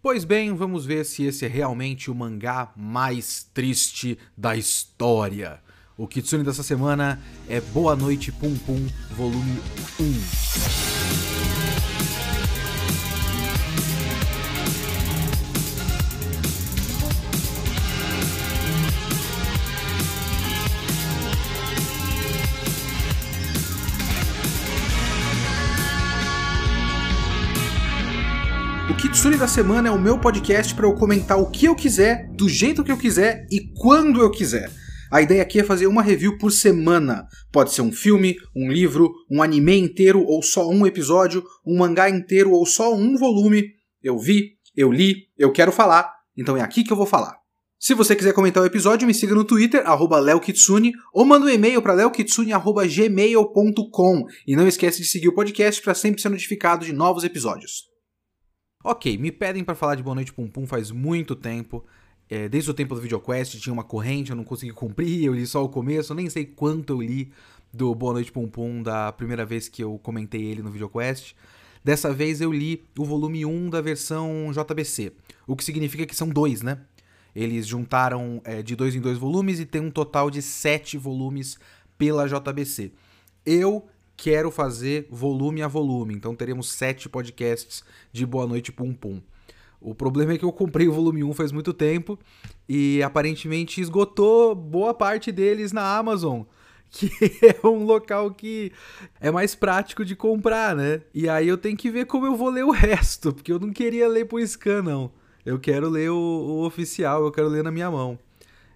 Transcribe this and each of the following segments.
Pois bem, vamos ver se esse é realmente o mangá mais triste da história. O Kitsune dessa semana é Boa Noite Pum Pum, volume 1. Kitsune da Semana é o meu podcast para eu comentar o que eu quiser, do jeito que eu quiser e quando eu quiser. A ideia aqui é fazer uma review por semana. Pode ser um filme, um livro, um anime inteiro ou só um episódio, um mangá inteiro ou só um volume. Eu vi, eu li, eu quero falar, então é aqui que eu vou falar. Se você quiser comentar o episódio, me siga no Twitter, leokitsune, ou manda um e-mail para leokitsune.gmail.com. E não esquece de seguir o podcast para sempre ser notificado de novos episódios. Ok, me pedem para falar de Boa Noite Pum Pum faz muito tempo. É, desde o tempo do VideoQuest tinha uma corrente, eu não consegui cumprir, eu li só o começo, eu nem sei quanto eu li do Boa Noite Pum Pum da primeira vez que eu comentei ele no VideoQuest. Dessa vez eu li o volume 1 da versão JBC, o que significa que são dois, né? Eles juntaram é, de dois em dois volumes e tem um total de sete volumes pela JBC. Eu quero fazer volume a volume. Então teremos sete podcasts de Boa Noite Pum Pum. O problema é que eu comprei o volume 1 faz muito tempo e aparentemente esgotou boa parte deles na Amazon, que é um local que é mais prático de comprar, né? E aí eu tenho que ver como eu vou ler o resto, porque eu não queria ler por scan, não. Eu quero ler o, o oficial, eu quero ler na minha mão.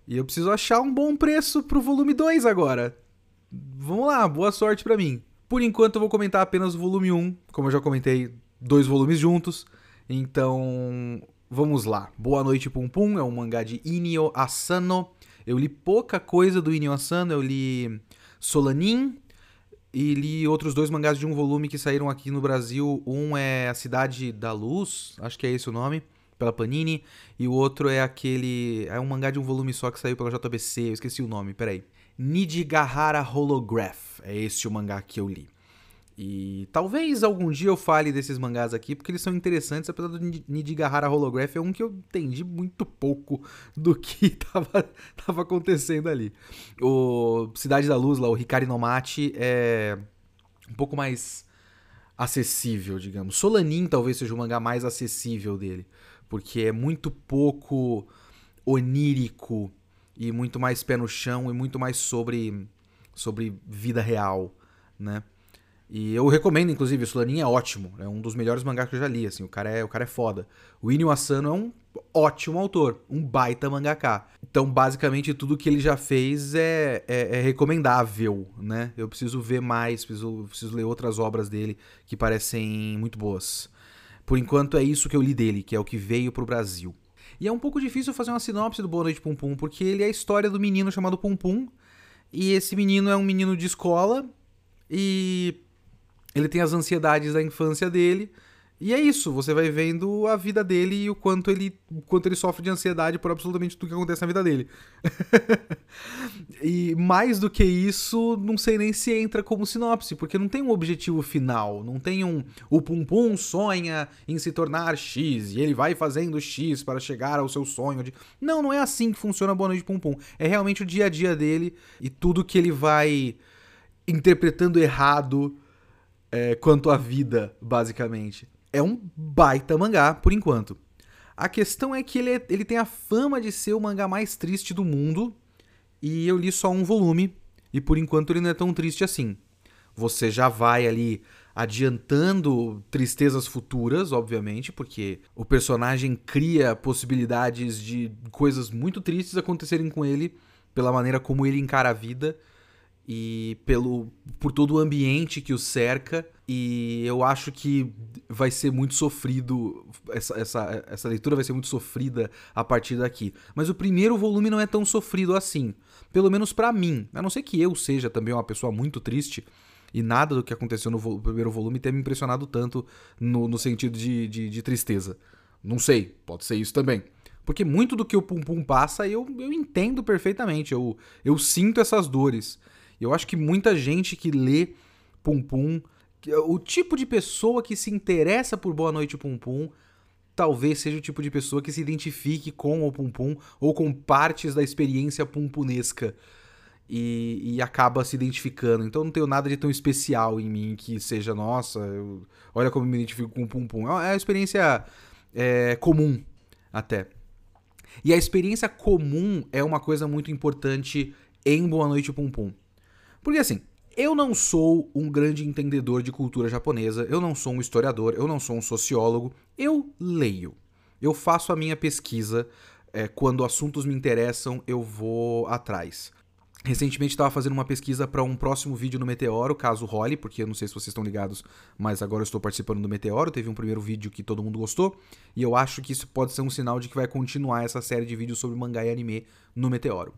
E eu preciso achar um bom preço pro volume 2 agora. Vamos lá, boa sorte para mim. Por enquanto eu vou comentar apenas o volume 1, como eu já comentei, dois volumes juntos. Então, vamos lá. Boa Noite Pum Pum é um mangá de Inio Asano. Eu li pouca coisa do Inio Asano, eu li Solanin e li outros dois mangás de um volume que saíram aqui no Brasil. Um é A Cidade da Luz, acho que é esse o nome, pela Panini, e o outro é aquele, é um mangá de um volume só que saiu pela JBC, eu esqueci o nome, peraí. Nijigahara Holograph. É esse o mangá que eu li. E talvez algum dia eu fale desses mangás aqui, porque eles são interessantes, apesar do Nijigahara Holograph é um que eu entendi muito pouco do que tava, tava acontecendo ali. O Cidade da Luz, lá, o Hikari no Mate, é um pouco mais acessível, digamos. Solanin talvez seja o mangá mais acessível dele, porque é muito pouco onírico e muito mais pé no chão e muito mais sobre, sobre vida real, né? E eu recomendo, inclusive, o Solanin é ótimo. É um dos melhores mangás que eu já li, assim. O cara é, o cara é foda. O Inio Asano é um ótimo autor. Um baita mangaká. Então, basicamente, tudo que ele já fez é, é, é recomendável, né? Eu preciso ver mais, preciso, preciso ler outras obras dele que parecem muito boas. Por enquanto, é isso que eu li dele, que é o que veio pro Brasil. E é um pouco difícil fazer uma sinopse do Boa Noite Pum Pum, porque ele é a história do menino chamado Pum Pum. E esse menino é um menino de escola e ele tem as ansiedades da infância dele. E é isso, você vai vendo a vida dele e o quanto ele, o quanto ele sofre de ansiedade por absolutamente tudo que acontece na vida dele. e mais do que isso, não sei nem se entra como sinopse, porque não tem um objetivo final, não tem um o Pum Pum sonha em se tornar X e ele vai fazendo X para chegar ao seu sonho de Não, não é assim que funciona Boa Noite Pum Pum. É realmente o dia a dia dele e tudo que ele vai interpretando errado é, quanto à vida, basicamente é um baita mangá por enquanto. A questão é que ele, é, ele tem a fama de ser o mangá mais triste do mundo, e eu li só um volume, e por enquanto ele não é tão triste assim. Você já vai ali adiantando tristezas futuras, obviamente, porque o personagem cria possibilidades de coisas muito tristes acontecerem com ele pela maneira como ele encara a vida e pelo por todo o ambiente que o cerca e eu acho que vai ser muito sofrido essa, essa, essa leitura vai ser muito sofrida a partir daqui. Mas o primeiro volume não é tão sofrido assim pelo menos para mim a não ser que eu seja também uma pessoa muito triste e nada do que aconteceu no vo primeiro volume tenha me impressionado tanto no, no sentido de, de, de tristeza. Não sei pode ser isso também. Porque muito do que o Pum Pum passa eu, eu entendo perfeitamente eu, eu sinto essas dores eu acho que muita gente que lê Pum Pum, o tipo de pessoa que se interessa por Boa Noite Pum Pum, talvez seja o tipo de pessoa que se identifique com o Pum Pum ou com partes da experiência pumpunesca e, e, acaba se identificando. Então não tenho nada de tão especial em mim que seja, nossa, eu, olha como eu me identifico com o Pum Pum. É uma experiência é, comum até. E a experiência comum é uma coisa muito importante em Boa Noite Pum Pum. Porque assim, eu não sou um grande entendedor de cultura japonesa, eu não sou um historiador, eu não sou um sociólogo, eu leio. Eu faço a minha pesquisa, é, quando assuntos me interessam, eu vou atrás. Recentemente estava fazendo uma pesquisa para um próximo vídeo no Meteoro, caso role, porque eu não sei se vocês estão ligados, mas agora eu estou participando do Meteoro. Teve um primeiro vídeo que todo mundo gostou, e eu acho que isso pode ser um sinal de que vai continuar essa série de vídeos sobre mangá e anime no Meteoro.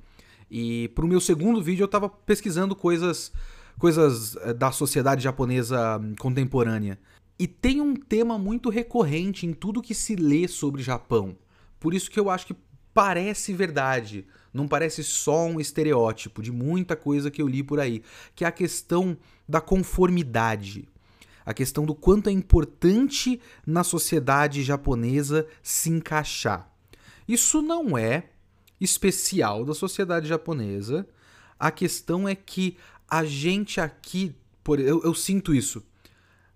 E pro meu segundo vídeo eu estava pesquisando coisas coisas eh, da sociedade japonesa hum, contemporânea. E tem um tema muito recorrente em tudo que se lê sobre Japão. Por isso que eu acho que parece verdade, não parece só um estereótipo de muita coisa que eu li por aí, que é a questão da conformidade. A questão do quanto é importante na sociedade japonesa se encaixar. Isso não é especial da sociedade japonesa. A questão é que a gente aqui, por, eu, eu sinto isso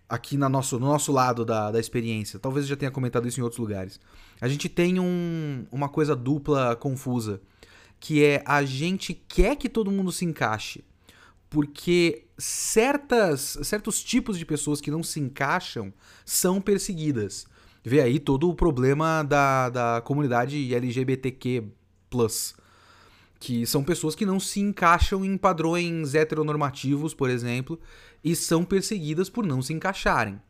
aqui na nosso, no nosso lado da, da experiência. Talvez eu já tenha comentado isso em outros lugares. A gente tem um, uma coisa dupla confusa, que é a gente quer que todo mundo se encaixe, porque certas, certos tipos de pessoas que não se encaixam são perseguidas. Vê aí todo o problema da, da comunidade LGBTQ+, que são pessoas que não se encaixam em padrões heteronormativos, por exemplo, e são perseguidas por não se encaixarem.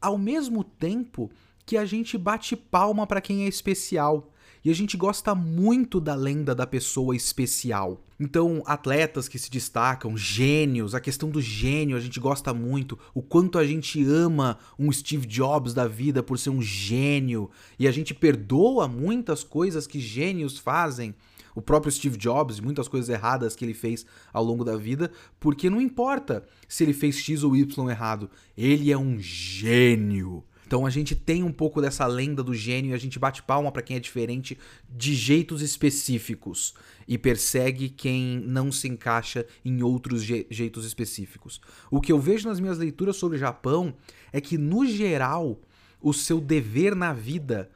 Ao mesmo tempo que a gente bate palma para quem é especial, e a gente gosta muito da lenda da pessoa especial. Então, atletas que se destacam, gênios, a questão do gênio a gente gosta muito, o quanto a gente ama um Steve Jobs da vida por ser um gênio, e a gente perdoa muitas coisas que gênios fazem o próprio Steve Jobs, muitas coisas erradas que ele fez ao longo da vida, porque não importa se ele fez X ou Y errado, ele é um gênio. Então a gente tem um pouco dessa lenda do gênio e a gente bate palma para quem é diferente de jeitos específicos e persegue quem não se encaixa em outros je jeitos específicos. O que eu vejo nas minhas leituras sobre o Japão é que no geral o seu dever na vida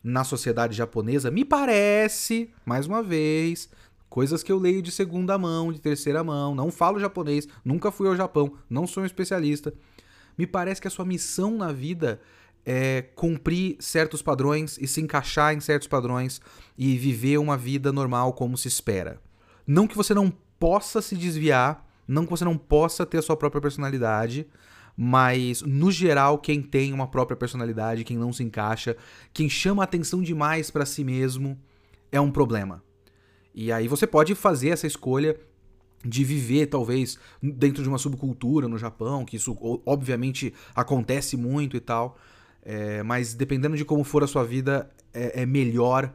na sociedade japonesa, me parece, mais uma vez, coisas que eu leio de segunda mão, de terceira mão, não falo japonês, nunca fui ao Japão, não sou um especialista. Me parece que a sua missão na vida é cumprir certos padrões e se encaixar em certos padrões e viver uma vida normal como se espera. Não que você não possa se desviar, não que você não possa ter a sua própria personalidade, mas no geral quem tem uma própria personalidade, quem não se encaixa, quem chama atenção demais para si mesmo é um problema. E aí você pode fazer essa escolha de viver talvez dentro de uma subcultura no Japão, que isso obviamente acontece muito e tal, é, mas dependendo de como for a sua vida, é, é melhor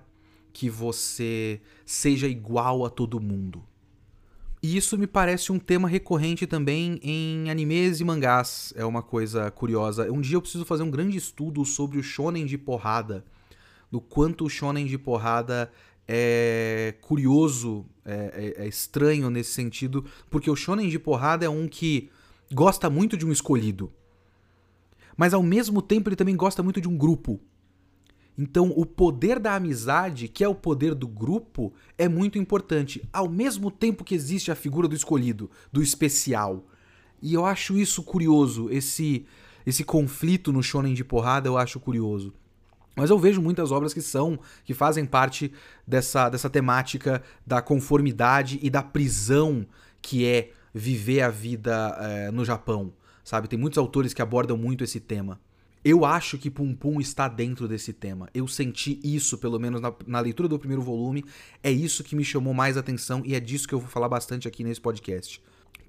que você seja igual a todo mundo. E isso me parece um tema recorrente também em animes e mangás. É uma coisa curiosa. Um dia eu preciso fazer um grande estudo sobre o shonen de porrada. Do quanto o shonen de porrada é curioso, é, é, é estranho nesse sentido. Porque o shonen de porrada é um que gosta muito de um escolhido. Mas ao mesmo tempo ele também gosta muito de um grupo. Então, o poder da amizade, que é o poder do grupo, é muito importante, ao mesmo tempo que existe a figura do escolhido, do especial. E eu acho isso curioso, esse esse conflito no shonen de porrada, eu acho curioso. Mas eu vejo muitas obras que são, que fazem parte dessa, dessa temática da conformidade e da prisão que é viver a vida é, no Japão, sabe? Tem muitos autores que abordam muito esse tema. Eu acho que Pum Pum está dentro desse tema. Eu senti isso, pelo menos na, na, leitura do primeiro volume. É isso que me chamou mais atenção e é disso que eu vou falar bastante aqui nesse podcast.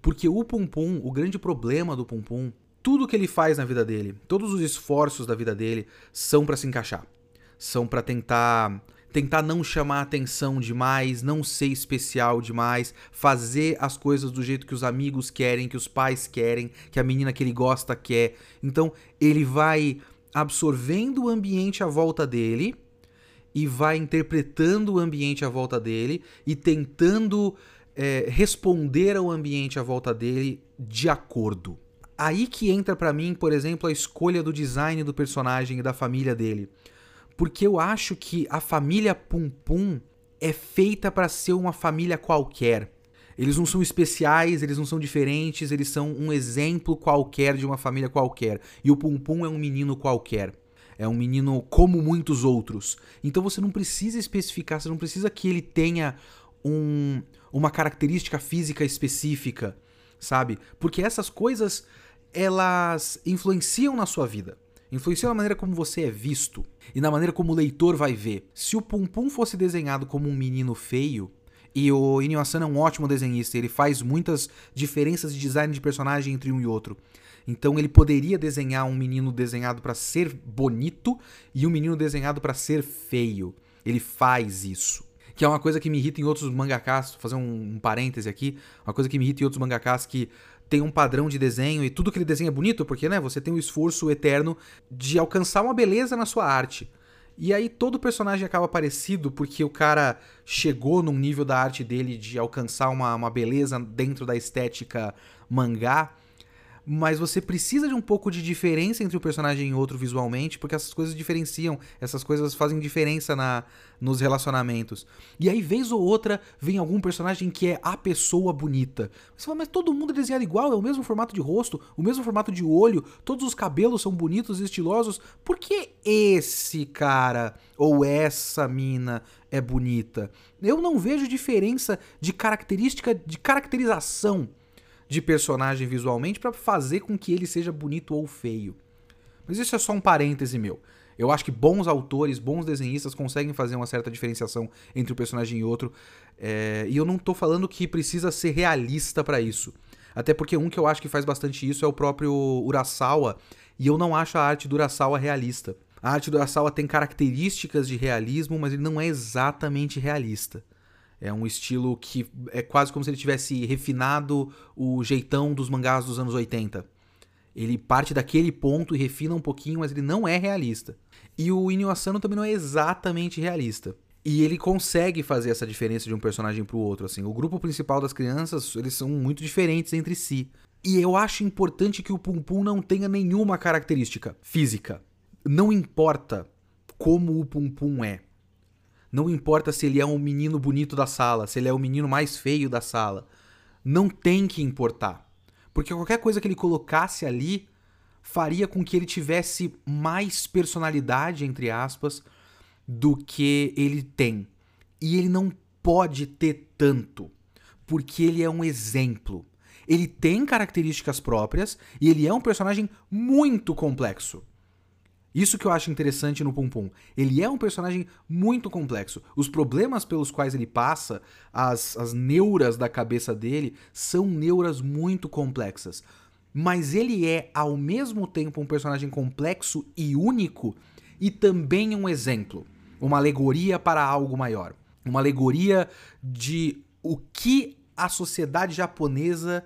Porque o Pum Pum, o grande problema do Pum Pum, tudo que ele faz na vida dele, todos os esforços da vida dele são para se encaixar. São para tentar tentar não chamar atenção demais, não ser especial demais, fazer as coisas do jeito que os amigos querem, que os pais querem, que a menina que ele gosta quer. Então ele vai absorvendo o ambiente à volta dele e vai interpretando o ambiente à volta dele e tentando é, responder ao ambiente à volta dele de acordo. Aí que entra para mim, por exemplo, a escolha do design do personagem e da família dele. Porque eu acho que a família Pum Pum é feita para ser uma família qualquer. Eles não são especiais, eles não são diferentes, eles são um exemplo qualquer de uma família qualquer. E o Pum Pum é um menino qualquer. É um menino como muitos outros. Então você não precisa especificar, você não precisa que ele tenha um, uma característica física específica, sabe? Porque essas coisas elas influenciam na sua vida. Influenciam na maneira como você é visto e na maneira como o leitor vai ver. Se o Pum Pum fosse desenhado como um menino feio, e o Inyo Asano é um ótimo desenhista, ele faz muitas diferenças de design de personagem entre um e outro. Então ele poderia desenhar um menino desenhado para ser bonito e um menino desenhado para ser feio. Ele faz isso. Que é uma coisa que me irrita em outros mangakas, vou fazer um, um parêntese aqui, uma coisa que me irrita em outros mangakas que tem um padrão de desenho e tudo que ele desenha é bonito, porque né, você tem o esforço eterno de alcançar uma beleza na sua arte. E aí todo personagem acaba parecido porque o cara chegou num nível da arte dele de alcançar uma, uma beleza dentro da estética mangá mas você precisa de um pouco de diferença entre um personagem e outro visualmente, porque essas coisas diferenciam, essas coisas fazem diferença na, nos relacionamentos. E aí, vez ou outra, vem algum personagem que é a pessoa bonita. Você fala, mas todo mundo é desenhado igual, é o mesmo formato de rosto, o mesmo formato de olho, todos os cabelos são bonitos e estilosos. Por que esse cara ou essa mina é bonita? Eu não vejo diferença de característica, de caracterização de personagem visualmente para fazer com que ele seja bonito ou feio. Mas isso é só um parêntese meu. Eu acho que bons autores, bons desenhistas conseguem fazer uma certa diferenciação entre um personagem e outro. É... e eu não tô falando que precisa ser realista para isso. Até porque um que eu acho que faz bastante isso é o próprio Urasawa. E eu não acho a arte do Urasawa realista. A arte do Urasawa tem características de realismo, mas ele não é exatamente realista. É um estilo que é quase como se ele tivesse refinado o jeitão dos mangás dos anos 80. Ele parte daquele ponto e refina um pouquinho, mas ele não é realista. E o Inyo Asano também não é exatamente realista. E ele consegue fazer essa diferença de um personagem para o outro. Assim, o grupo principal das crianças eles são muito diferentes entre si. E eu acho importante que o Pum Pum não tenha nenhuma característica física. Não importa como o Pum Pum é. Não importa se ele é um menino bonito da sala, se ele é o menino mais feio da sala. Não tem que importar. Porque qualquer coisa que ele colocasse ali faria com que ele tivesse mais personalidade, entre aspas, do que ele tem. E ele não pode ter tanto, porque ele é um exemplo. Ele tem características próprias e ele é um personagem muito complexo. Isso que eu acho interessante no Pum Pum. Ele é um personagem muito complexo. Os problemas pelos quais ele passa, as, as neuras da cabeça dele, são neuras muito complexas. Mas ele é, ao mesmo tempo, um personagem complexo e único e também um exemplo. Uma alegoria para algo maior. Uma alegoria de o que a sociedade japonesa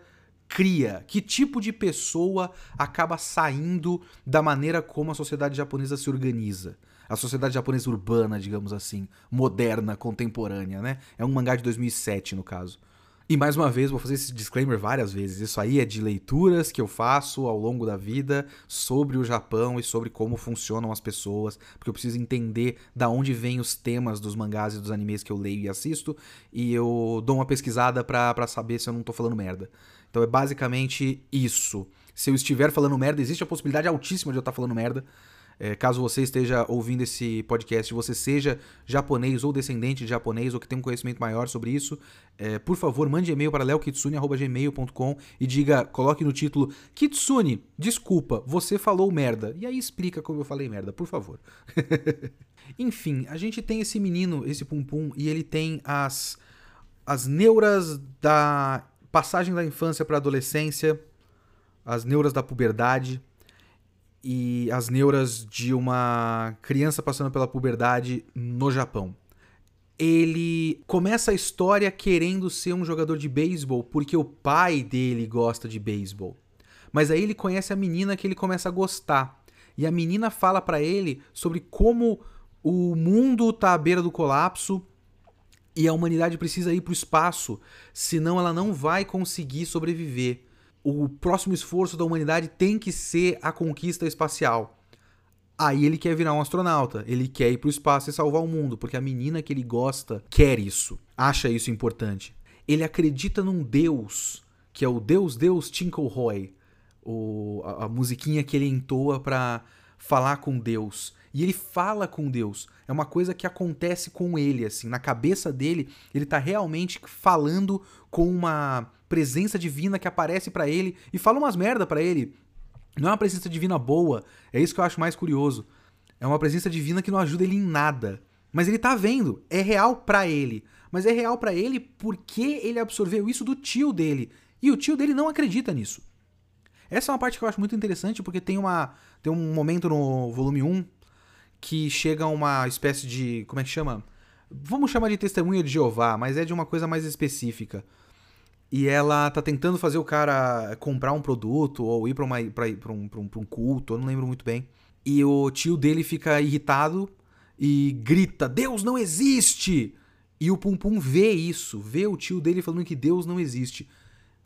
cria? Que tipo de pessoa acaba saindo da maneira como a sociedade japonesa se organiza? A sociedade japonesa urbana, digamos assim, moderna, contemporânea, né? É um mangá de 2007, no caso. E mais uma vez, vou fazer esse disclaimer várias vezes. Isso aí é de leituras que eu faço ao longo da vida sobre o Japão e sobre como funcionam as pessoas, porque eu preciso entender da onde vêm os temas dos mangás e dos animes que eu leio e assisto, e eu dou uma pesquisada pra saber se eu não tô falando merda. Então é basicamente isso. Se eu estiver falando merda, existe a possibilidade altíssima de eu estar falando merda. É, caso você esteja ouvindo esse podcast, você seja japonês ou descendente de japonês ou que tenha um conhecimento maior sobre isso, é, por favor, mande e-mail para leokitsune.gmail.com e diga, coloque no título Kitsune, desculpa, você falou merda. E aí explica como eu falei merda, por favor. Enfim, a gente tem esse menino, esse Pum Pum, e ele tem as, as neuras da passagem da infância para a adolescência, as neuras da puberdade e as neuras de uma criança passando pela puberdade no Japão. Ele começa a história querendo ser um jogador de beisebol porque o pai dele gosta de beisebol. Mas aí ele conhece a menina que ele começa a gostar. E a menina fala para ele sobre como o mundo tá à beira do colapso e a humanidade precisa ir para o espaço, senão ela não vai conseguir sobreviver. O próximo esforço da humanidade tem que ser a conquista espacial. Aí ele quer virar um astronauta, ele quer ir para o espaço e salvar o mundo, porque a menina que ele gosta quer isso, acha isso importante. Ele acredita num deus, que é o Deus Deus Tinkle Roy, o, a, a musiquinha que ele entoa para falar com Deus. E ele fala com Deus. É uma coisa que acontece com ele, assim. Na cabeça dele, ele tá realmente falando com uma presença divina que aparece para ele e fala umas merda para ele. Não é uma presença divina boa. É isso que eu acho mais curioso. É uma presença divina que não ajuda ele em nada. Mas ele tá vendo. É real para ele. Mas é real para ele porque ele absorveu isso do tio dele. E o tio dele não acredita nisso. Essa é uma parte que eu acho muito interessante porque tem uma tem um momento no volume 1 que chega uma espécie de. Como é que chama? Vamos chamar de testemunha de Jeová, mas é de uma coisa mais específica. E ela tá tentando fazer o cara comprar um produto ou ir pra, uma, pra, pra, um, pra, um, pra um culto, eu não lembro muito bem. E o tio dele fica irritado e grita: Deus não existe! E o Pum Pum vê isso, vê o tio dele falando que Deus não existe.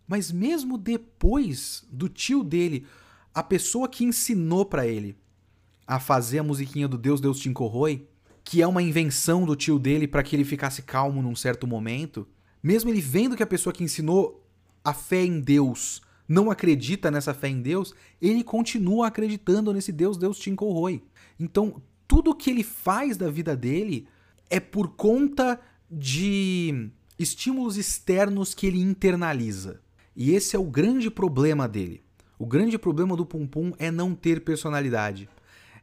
Mas mesmo depois do tio dele, a pessoa que ensinou para ele a fazer a musiquinha do Deus, Deus te encorroi, que é uma invenção do tio dele para que ele ficasse calmo num certo momento, mesmo ele vendo que a pessoa que ensinou a fé em Deus não acredita nessa fé em Deus, ele continua acreditando nesse Deus, Deus te encorroi. Então, tudo que ele faz da vida dele é por conta de estímulos externos que ele internaliza. E esse é o grande problema dele. O grande problema do Pum Pum é não ter personalidade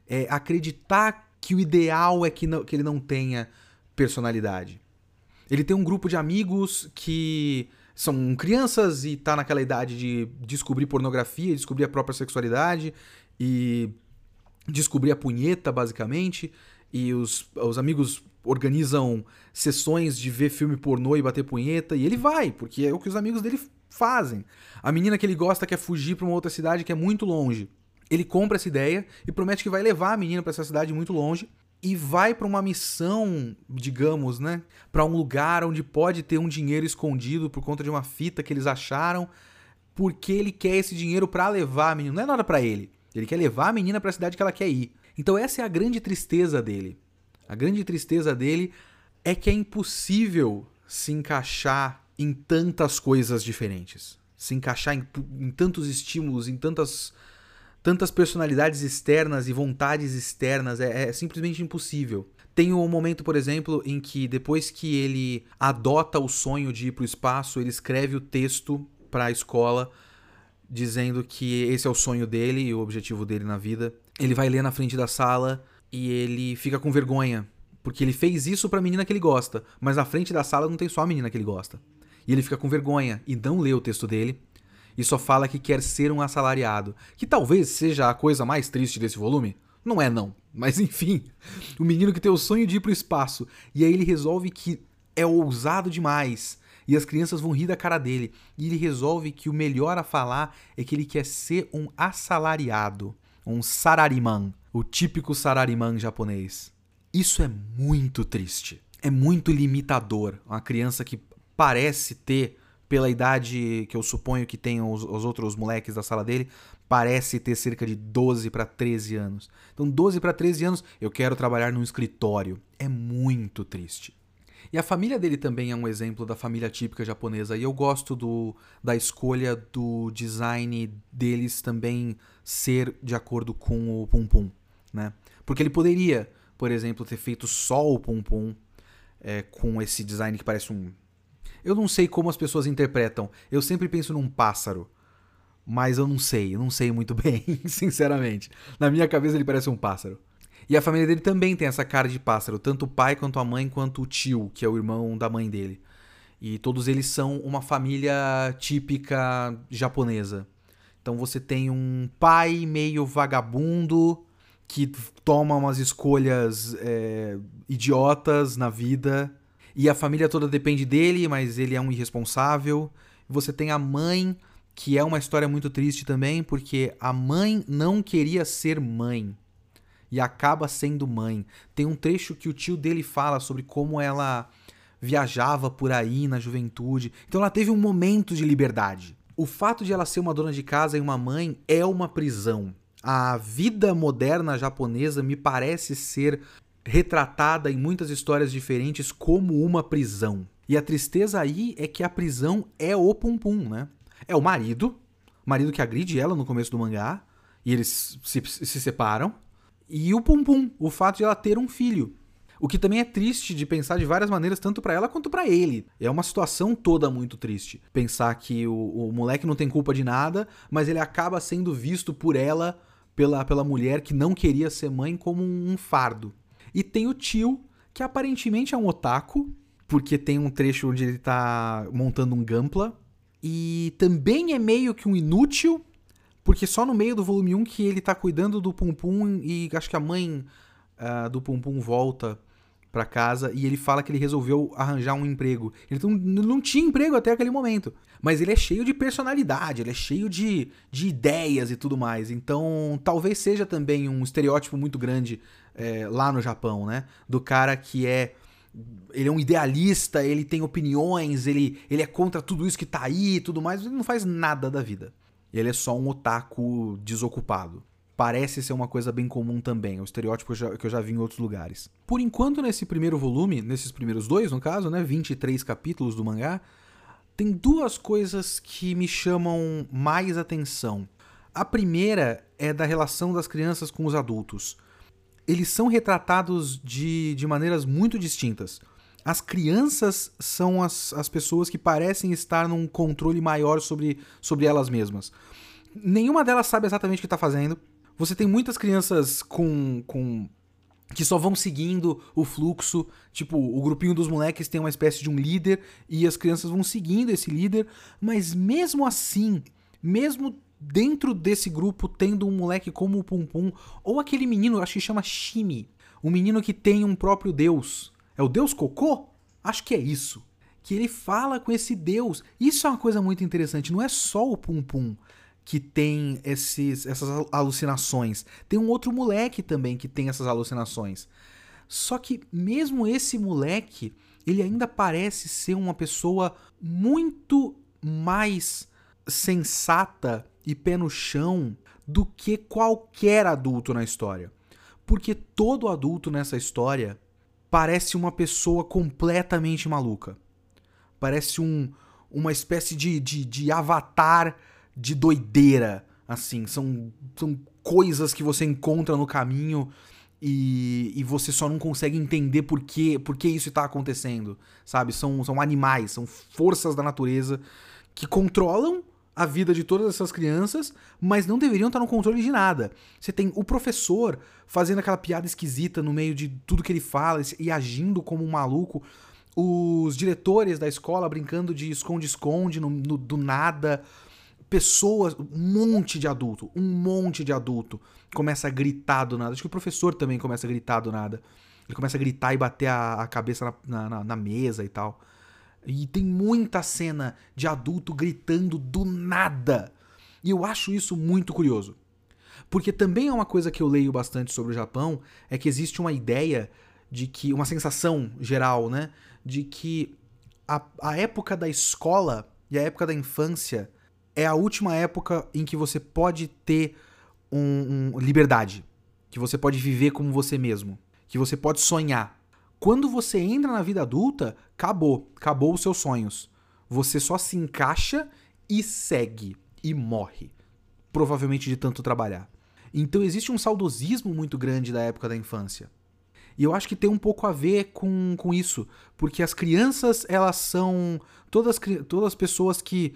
é, acreditar que o ideal é que, não, que ele não tenha personalidade. Ele tem um grupo de amigos que são crianças e tá naquela idade de descobrir pornografia, descobrir a própria sexualidade e descobrir a punheta, basicamente. E os, os amigos organizam sessões de ver filme pornô e bater punheta, e ele vai, porque é o que os amigos dele fazem. A menina que ele gosta quer fugir para uma outra cidade que é muito longe. Ele compra essa ideia e promete que vai levar a menina para essa cidade muito longe e vai para uma missão, digamos, né, para um lugar onde pode ter um dinheiro escondido por conta de uma fita que eles acharam, porque ele quer esse dinheiro para levar a menina. Não é nada para ele. Ele quer levar a menina para a cidade que ela quer ir. Então essa é a grande tristeza dele. A grande tristeza dele é que é impossível se encaixar em tantas coisas diferentes. Se encaixar em, em tantos estímulos, em tantas tantas personalidades externas e vontades externas, é, é simplesmente impossível. Tem um momento, por exemplo, em que depois que ele adota o sonho de ir para o espaço, ele escreve o texto para a escola dizendo que esse é o sonho dele e o objetivo dele na vida. Ele vai ler na frente da sala e ele fica com vergonha, porque ele fez isso para a menina que ele gosta, mas na frente da sala não tem só a menina que ele gosta. E ele fica com vergonha e não lê o texto dele e só fala que quer ser um assalariado, que talvez seja a coisa mais triste desse volume. Não é não, mas enfim, o menino que tem o sonho de ir pro espaço e aí ele resolve que é ousado demais e as crianças vão rir da cara dele e ele resolve que o melhor a falar é que ele quer ser um assalariado, um sarariman, o típico sarariman japonês. Isso é muito triste. É muito limitador. Uma criança que parece ter pela idade que eu suponho que tem os, os outros moleques da sala dele, parece ter cerca de 12 para 13 anos. Então, 12 para 13 anos, eu quero trabalhar num escritório. É muito triste. E a família dele também é um exemplo da família típica japonesa. E eu gosto do, da escolha do design deles também ser de acordo com o Pum Pum. Né? Porque ele poderia, por exemplo, ter feito só o Pum Pum é, com esse design que parece um eu não sei como as pessoas interpretam. Eu sempre penso num pássaro. Mas eu não sei, eu não sei muito bem, sinceramente. Na minha cabeça ele parece um pássaro. E a família dele também tem essa cara de pássaro, tanto o pai quanto a mãe, quanto o tio, que é o irmão da mãe dele. E todos eles são uma família típica japonesa. Então você tem um pai meio vagabundo que toma umas escolhas é, idiotas na vida e a família toda depende dele, mas ele é um irresponsável. Você tem a mãe que é uma história muito triste também, porque a mãe não queria ser mãe e acaba sendo mãe. Tem um trecho que o tio dele fala sobre como ela viajava por aí na juventude. Então ela teve um momento de liberdade. O fato de ela ser uma dona de casa e uma mãe é uma prisão. A vida moderna japonesa me parece ser retratada em muitas histórias diferentes como uma prisão. E a tristeza aí é que a prisão é o Pum Pum, né? é o marido, marido que agride ela no começo do mangá, e eles se, se separam, e o Pum Pum, o fato de ela ter um filho. O que também é triste de pensar de várias maneiras, tanto para ela quanto para ele. É uma situação toda muito triste. Pensar que o, o, moleque não tem culpa de nada, mas ele acaba sendo visto por ela, pela, pela mulher que não queria ser mãe, como um, um fardo. E tem o tio, que aparentemente é um otaku, porque tem um trecho onde ele tá montando um Gampla, e também é meio que um inútil, porque só no meio do volume 1 que ele tá cuidando do Pum Pum e acho que a mãe uh, do Pum Pum volta para casa e ele fala que ele resolveu arranjar um emprego. Ele não, não tinha emprego até aquele momento. Mas ele é cheio de personalidade, ele é cheio de, de ideias e tudo mais. Então, talvez seja também um estereótipo muito grande é, lá no Japão, né? Do cara que é ele é um idealista, ele tem opiniões, ele, ele é contra tudo isso que tá aí e tudo mais, ele não faz nada da vida. Ele é só um otaku desocupado. Parece ser uma coisa bem comum também, é um estereótipo que eu, já, que eu já vi em outros lugares. Por enquanto, nesse primeiro volume, nesses primeiros dois, no caso, né, 23 capítulos do mangá, tem duas coisas que me chamam mais atenção. A primeira é da relação das crianças com os adultos eles são retratados de, de maneiras muito distintas. As crianças são as, as pessoas que parecem estar num controle maior sobre, sobre elas mesmas. Nenhuma delas sabe exatamente o que está fazendo. Você tem muitas crianças com, com que só vão seguindo o fluxo. Tipo, o grupinho dos moleques tem uma espécie de um líder e as crianças vão seguindo esse líder, mas mesmo assim, mesmo dentro desse grupo tendo um moleque como o Pum Pum, ou aquele menino, acho que chama Shimi, um menino que tem um próprio deus. É o deus Cocô? Acho que é isso. Que ele fala com esse deus. Isso é uma coisa muito interessante. Não é só o Pum Pum que tem esses, essas alucinações. Tem um outro moleque também que tem essas alucinações. Só que mesmo esse moleque, ele ainda parece ser uma pessoa muito mais sensata e pé no chão do que qualquer adulto na história. Porque todo adulto nessa história parece uma pessoa completamente maluca. Parece um, uma espécie de, de, de avatar de doideira. Assim, são, são coisas que você encontra no caminho e, e você só não consegue entender por que, por que isso está acontecendo. Sabe? São, são animais, são forças da natureza que controlam a vida de todas essas crianças, mas não deveriam estar no controle de nada. Você tem o professor fazendo aquela piada esquisita no meio de tudo que ele fala e agindo como um maluco. Os diretores da escola brincando de esconde-esconde do nada. Pessoas, um monte de adulto, um monte de adulto começa a gritar do nada. Acho que o professor também começa a gritar do nada. Ele começa a gritar e bater a, a cabeça na, na, na mesa e tal. E tem muita cena de adulto gritando do nada. E eu acho isso muito curioso. Porque também é uma coisa que eu leio bastante sobre o Japão, é que existe uma ideia de que, uma sensação geral, né? De que a, a época da escola e a época da infância é a última época em que você pode ter um, um liberdade. Que você pode viver como você mesmo. Que você pode sonhar. Quando você entra na vida adulta, acabou, acabou os seus sonhos. Você só se encaixa e segue e morre, provavelmente de tanto trabalhar. Então existe um saudosismo muito grande da época da infância. E eu acho que tem um pouco a ver com, com isso, porque as crianças, elas são todas, todas pessoas que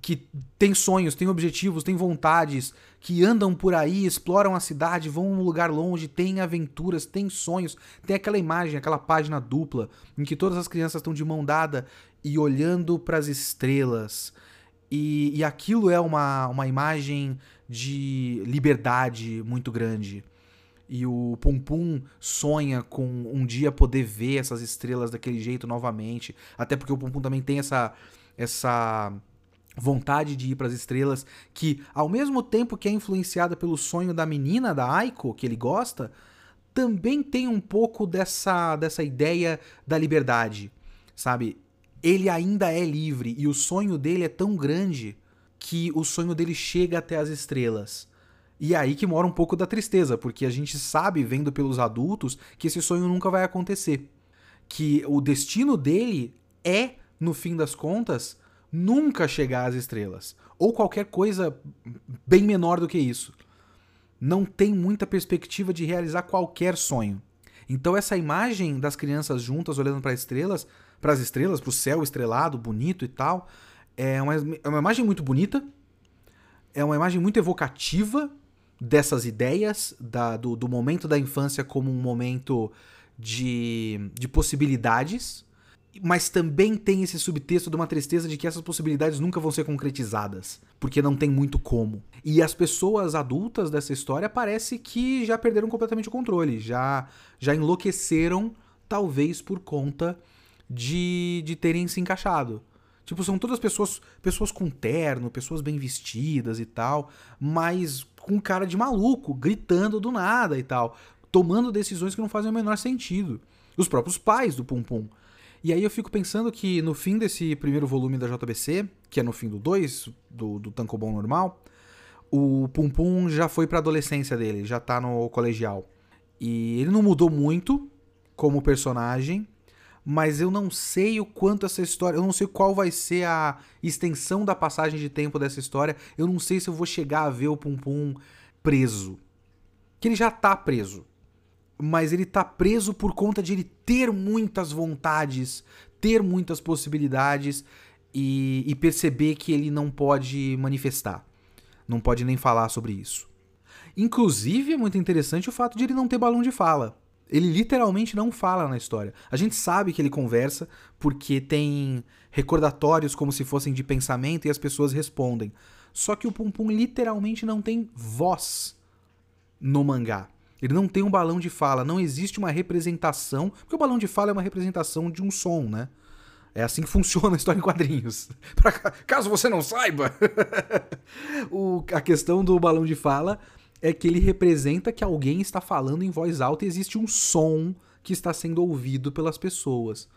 que têm sonhos, têm objetivos, têm vontades, que andam por aí, exploram a cidade, vão num lugar longe, têm aventuras, têm sonhos. Tem aquela imagem, aquela página dupla em que todas as crianças estão de mão dada e olhando para as estrelas. E, e aquilo é uma, uma imagem de liberdade muito grande. E o Pum Pum sonha com um dia poder ver essas estrelas daquele jeito novamente. Até porque o Pum Pum também tem essa essa vontade de ir para as estrelas, que ao mesmo tempo que é influenciada pelo sonho da menina, da Aiko, que ele gosta, também tem um pouco dessa, dessa ideia da liberdade, sabe? Ele ainda é livre e o sonho dele é tão grande que o sonho dele chega até as estrelas. E é aí que mora um pouco da tristeza, porque a gente sabe, vendo pelos adultos, que esse sonho nunca vai acontecer. Que o destino dele é, no fim das contas, nunca chegar às estrelas. Ou qualquer coisa bem menor do que isso. Não tem muita perspectiva de realizar qualquer sonho. Então essa imagem das crianças juntas olhando para estrelas, para as estrelas, para o céu estrelado, bonito e tal, é uma, é uma imagem muito bonita, é uma imagem muito evocativa dessas ideias, da, do, do momento da infância como um momento de, de possibilidades, mas também tem esse subtexto de uma tristeza de que essas possibilidades nunca vão ser concretizadas, porque não tem muito como. E as pessoas adultas dessa história parece que já perderam completamente o controle, já já enlouqueceram, talvez por conta de, de terem se encaixado. Tipo, são todas pessoas, pessoas com terno, pessoas bem vestidas e tal, mas com cara de maluco, gritando do nada e tal, tomando decisões que não fazem o menor sentido. Os próprios pais do Pum Pum. E aí eu fico pensando que no fim desse primeiro volume da JBC, que é no fim do 2, do, do Tankobon normal, o Pum Pum já foi pra adolescência dele, já tá no colegial. E ele não mudou muito como personagem, mas eu não sei o quanto essa história, eu não sei qual vai ser a extensão da passagem de tempo dessa história. Eu não sei se eu vou chegar a ver o Pum Pum preso. Que ele já tá preso. Mas ele tá preso por conta de ele ter muitas vontades, ter muitas possibilidades e, e perceber que ele não pode manifestar. Não pode nem falar sobre isso. Inclusive, é muito interessante o fato de ele não ter balão de fala. Ele literalmente não fala na história. A gente sabe que ele conversa porque tem recordatórios como se fossem de pensamento e as pessoas respondem. Só que o Pum Pum literalmente não tem voz no mangá. Ele não tem um balão de fala, não existe uma representação, porque o balão de fala é uma representação de um som, né? É assim que funciona a história em quadrinhos. pra, caso você não saiba, o, a questão do balão de fala é que ele representa que alguém está falando em voz alta e existe um som que está sendo ouvido pelas pessoas.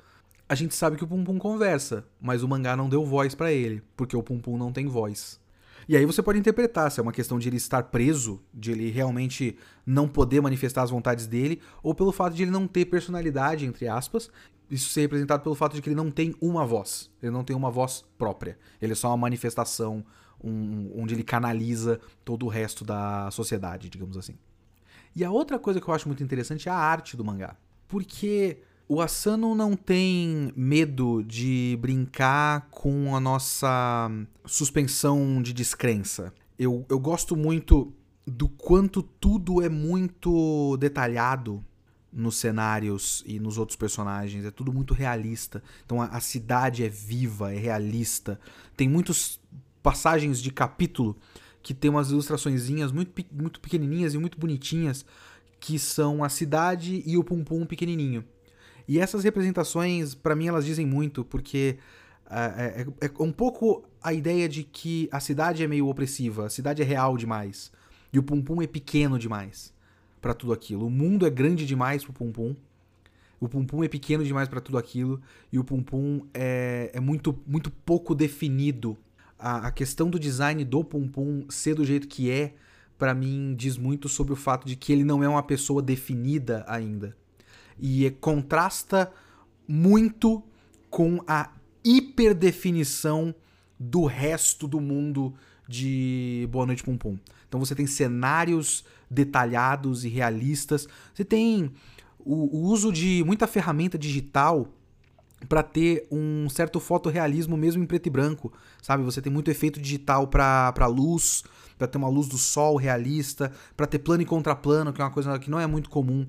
A gente sabe que o Pum Pum conversa, mas o mangá não deu voz para ele, porque o Pum Pum não tem voz. E aí você pode interpretar se é uma questão de ele estar preso, de ele realmente não poder manifestar as vontades dele, ou pelo fato de ele não ter personalidade, entre aspas, isso ser representado pelo fato de que ele não tem uma voz, ele não tem uma voz própria, ele é só uma manifestação um, onde ele canaliza todo o resto da sociedade, digamos assim. E a outra coisa que eu acho muito interessante é a arte do mangá. Porque o Asano não tem medo de brincar com a nossa suspensão de descrença. Eu, eu gosto muito do quanto tudo é muito detalhado nos cenários e nos outros personagens. É tudo muito realista. Então a, a cidade é viva, é realista. Tem muitos passagens de capítulo que tem umas ilustraçõezinhas muito, muito pequenininhas e muito bonitinhas que são a cidade e o Pum Pum pequenininho. E essas representações, para mim, elas dizem muito, porque é, é, é, um pouco a ideia de que a cidade é meio opressiva, a cidade é real demais e o Pum Pum é pequeno demais para tudo aquilo. O mundo é grande demais pro Pum Pum. O Pum Pum é pequeno demais para tudo aquilo e o Pum Pum é, é muito, muito pouco definido a, a questão do design do Pum Pum ser do jeito que é, para mim diz muito sobre o fato de que ele não é uma pessoa definida ainda. E contrasta muito com a hiperdefinição do resto do mundo de Boa Noite Pum Pum. Então você tem cenários detalhados e realistas. Você tem o, o uso de muita ferramenta digital para ter um certo fotorrealismo mesmo em preto e branco, sabe? Você tem muito efeito digital para luz, para ter uma luz do sol realista, para ter plano e contraplano, que é uma coisa que não é muito comum.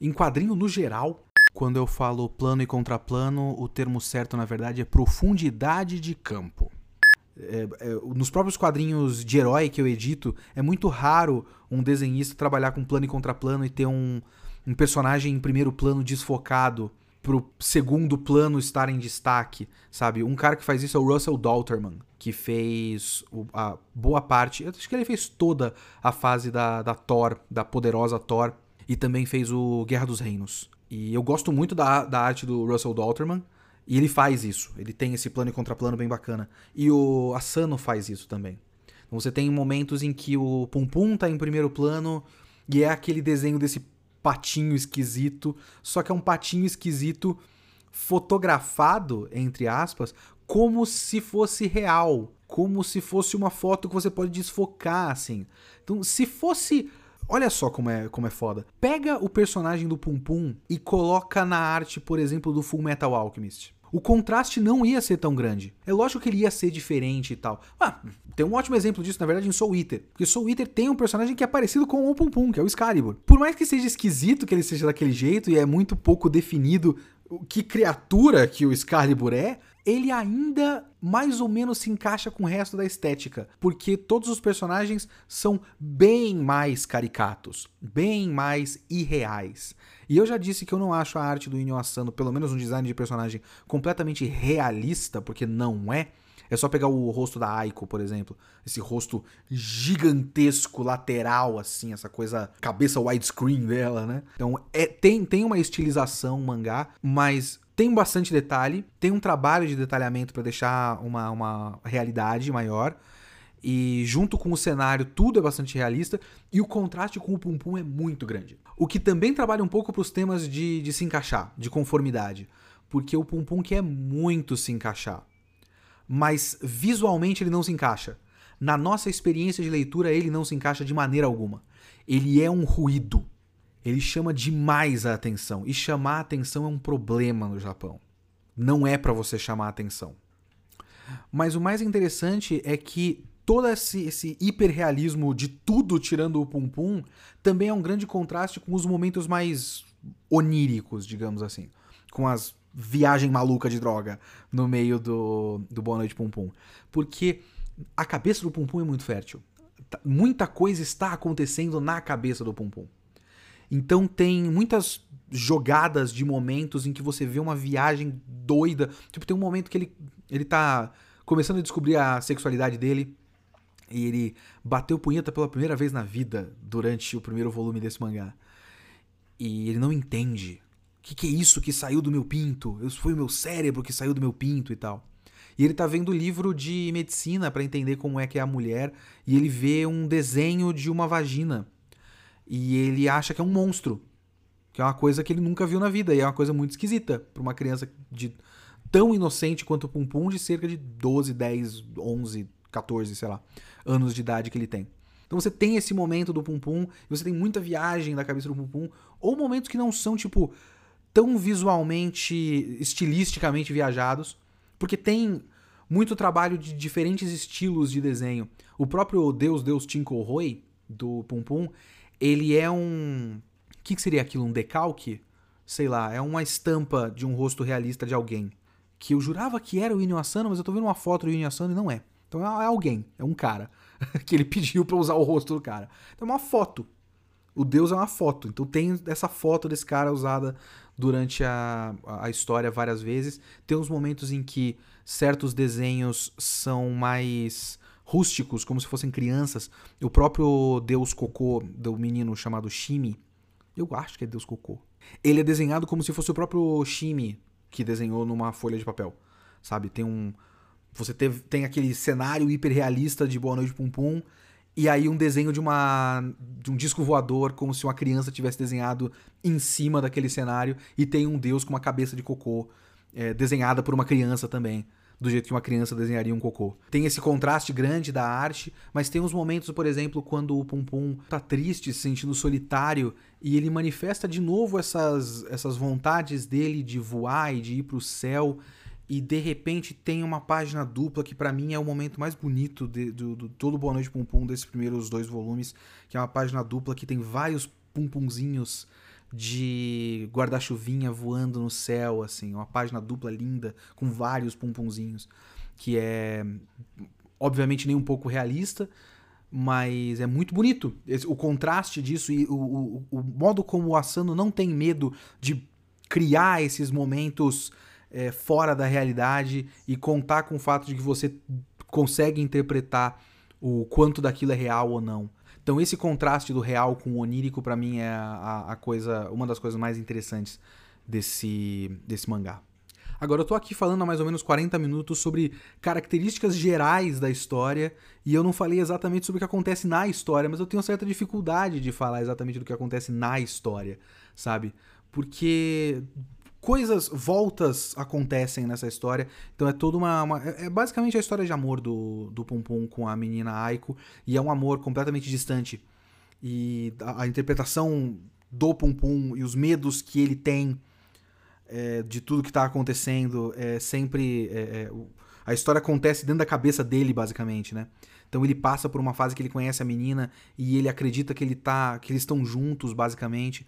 Em quadrinho no geral, quando eu falo plano e contraplano, o termo certo na verdade é profundidade de campo. É, é, nos próprios quadrinhos de herói que eu edito, é muito raro um desenhista trabalhar com plano e contraplano e ter um, um personagem em primeiro plano desfocado pro segundo plano estar em destaque, sabe? Um cara que faz isso é o Russell Dalterman, que fez a boa parte, eu acho que ele fez toda a fase da, da Thor, da poderosa Thor, e também fez o Guerra dos Reinos. E eu gosto muito da, da arte do Russell Dalterman, e ele faz isso, ele tem esse plano e contraplano bem bacana. E o Asano faz isso também. Então você tem momentos em que o Pum Pum tá em primeiro plano, e é aquele desenho desse patinho esquisito, só que é um patinho esquisito fotografado, entre aspas, como se fosse real, como se fosse uma foto que você pode desfocar, assim. Então, se fosse. Olha só como é, como é foda. Pega o personagem do Pum Pum e coloca na arte, por exemplo, do Full Metal Alchemist o contraste não ia ser tão grande. É lógico que ele ia ser diferente e tal. Ah, tem um ótimo exemplo disso, na verdade, em Soul Eater. Porque Soul Eater tem um personagem que é parecido com o Pum Pum, que é o Excalibur. Por mais que seja esquisito que ele seja daquele jeito e é muito pouco definido que criatura que o Excalibur é, ele ainda mais ou menos se encaixa com o resto da estética, porque todos os personagens são bem mais caricatos, bem mais irreais. E eu já disse que eu não acho a arte do Inyo Asano, pelo menos um design de personagem, completamente realista, porque não é. É só pegar o rosto da Aiko, por exemplo. Esse rosto gigantesco, lateral, assim, essa coisa, cabeça widescreen dela, né? Então, é, tem, tem uma estilização mangá, mas tem bastante detalhe, tem um trabalho de detalhamento para deixar uma, uma realidade maior. E junto com o cenário, tudo é bastante realista. E o contraste com o Pum Pum é muito grande. O que também trabalha um pouco para os temas de, de se encaixar, de conformidade. Porque o Pum Pum quer muito se encaixar. Mas visualmente ele não se encaixa. Na nossa experiência de leitura, ele não se encaixa de maneira alguma. Ele é um ruído. Ele chama demais a atenção. E chamar a atenção é um problema no Japão. Não é para você chamar a atenção. Mas o mais interessante é que todo esse, esse hiperrealismo de tudo tirando o Pum Pum também é um grande contraste com os momentos mais oníricos, digamos assim. Com as viagem maluca de droga no meio do, do Boa Noite Pum Pum. Porque a cabeça do Pum Pum é muito fértil. Tá, muita coisa está acontecendo na cabeça do Pum Pum. Então tem muitas jogadas de momentos em que você vê uma viagem doida. Tipo, tem um momento que ele, ele tá começando a descobrir a sexualidade dele. E ele bateu punheta pela primeira vez na vida durante o primeiro volume desse mangá. E ele não entende. O que, que, é isso que saiu do meu pinto? Isso foi o meu cérebro que saiu do meu pinto e tal. E ele tá vendo livro de medicina para entender como é que é a mulher. E ele vê um desenho de uma vagina. E ele acha que é um monstro. Que é uma coisa que ele nunca viu na vida. E é uma coisa muito esquisita para uma criança de tão inocente quanto o Pum Pum, de cerca de 12, 10, 11, 14, sei lá anos de idade que ele tem. Então você tem esse momento do Pum Pum, e você tem muita viagem da cabeça do Pum Pum, ou momentos que não são, tipo, tão visualmente, estilisticamente viajados, porque tem muito trabalho de diferentes estilos de desenho. O próprio Deus Deus Tinko Roy, do Pum Pum, ele é um. O que, que seria aquilo? Um decalque? Sei lá, é uma estampa de um rosto realista de alguém. Que eu jurava que era o Inyo Asano, mas eu tô vendo uma foto do Inyo Asano e não é. Então é alguém, é um cara que ele pediu para usar o rosto do cara. Então é uma foto. O Deus é uma foto. Então tem essa foto desse cara usada durante a, a história várias vezes. Tem uns momentos em que certos desenhos são mais rústicos, como se fossem crianças. O próprio Deus Cocô do menino chamado Shimi, eu acho que é Deus Cocô. Ele é desenhado como se fosse o próprio Shimi que desenhou numa folha de papel. Sabe? Tem um, você teve, tem aquele cenário hiperrealista de Boa Noite Pum Pum, e aí um desenho de uma de um disco voador, como se uma criança tivesse desenhado em cima daquele cenário, e tem um deus com uma cabeça de cocô, é, desenhada por uma criança também, do jeito que uma criança desenharia um cocô. Tem esse contraste grande da arte, mas tem uns momentos, por exemplo, quando o Pum Pum tá triste, se sentindo solitário, e ele manifesta de novo essas, essas vontades dele de voar e de ir pro céu, e de repente tem uma página dupla que para mim é o momento mais bonito de, do, do, todo Boa Noite Pum Pum desses primeiros dois volumes, que é uma página dupla que tem vários pumpunzinhos de guarda-chuvinha voando no céu, assim, uma página dupla linda com vários pumpunzinhos, que é obviamente nem um pouco realista, mas é muito bonito. O contraste disso e o, o, o modo como o Asano não tem medo de criar esses momentos é, fora da realidade e contar com o fato de que você consegue interpretar o quanto daquilo é real ou não. Então esse contraste do real com o onírico para mim é a, a, coisa, uma das coisas mais interessantes desse, desse mangá. Agora eu tô aqui falando há mais ou menos 40 minutos sobre características gerais da história e eu não falei exatamente sobre o que acontece na história, mas eu tenho certa dificuldade de falar exatamente do que acontece na história, sabe? Porque coisas, voltas acontecem nessa história. Então é toda uma. uma é, é basicamente a história de amor do, do Pum Pum com a menina Aiko. E é um amor completamente distante. E a, a interpretação do Pum Pum e os medos que ele tem é, de tudo que tá acontecendo é sempre. É, é a história acontece dentro da cabeça dele, basicamente, né? Então ele passa por uma fase que ele conhece a menina e ele acredita que ele tá. que eles estão juntos, basicamente.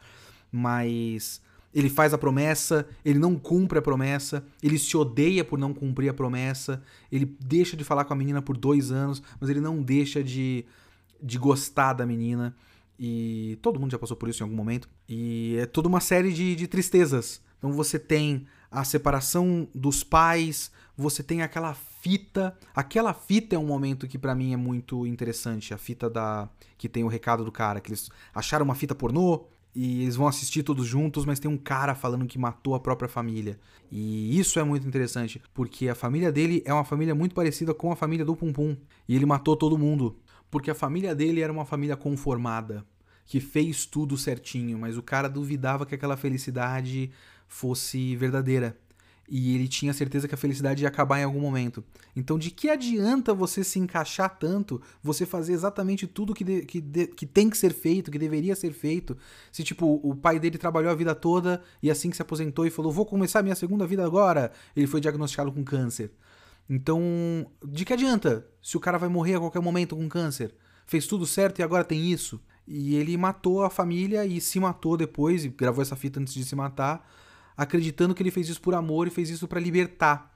Mas ele faz a promessa, ele não cumpre a promessa, ele se odeia por não cumprir a promessa, ele deixa de falar com a menina por dois anos, mas ele não deixa de, de gostar da menina. E todo mundo já passou por isso em algum momento. E é toda uma série de, de tristezas. Então você tem a separação dos pais, você tem aquela fita. Aquela fita é um momento que para mim é muito interessante. A fita da. que tem o recado do cara. Que eles acharam uma fita pornô, e eles vão assistir todos juntos, mas tem um cara falando que matou a própria família. E isso é muito interessante, porque a família dele é uma família muito parecida com a família do Pum Pum. E ele matou todo mundo, porque a família dele era uma família conformada, que fez tudo certinho, mas o cara duvidava que aquela felicidade fosse verdadeira e ele tinha certeza que a felicidade ia acabar em algum momento. Então, de que adianta você se encaixar tanto, você fazer exatamente tudo que, de, que, de, que tem que ser feito, que deveria ser feito, se, tipo, o pai dele trabalhou a vida toda e assim que se aposentou e falou: Vou começar minha segunda vida agora, ele foi diagnosticado com câncer. Então, de que adianta se o cara vai morrer a qualquer momento com câncer? Fez tudo certo e agora tem isso? E ele matou a família e se matou depois, e gravou essa fita antes de se matar acreditando que ele fez isso por amor e fez isso para libertar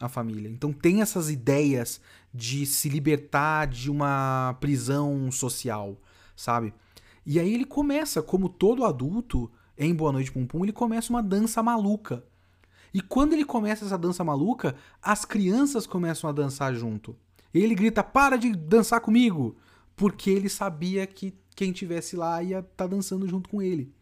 a família. Então tem essas ideias de se libertar de uma prisão social, sabe? E aí ele começa, como todo adulto, em Boa Noite Pum Pum, ele começa uma dança maluca. E quando ele começa essa dança maluca, as crianças começam a dançar junto. E ele grita: "Para de dançar comigo!" Porque ele sabia que quem tivesse lá ia estar tá dançando junto com ele.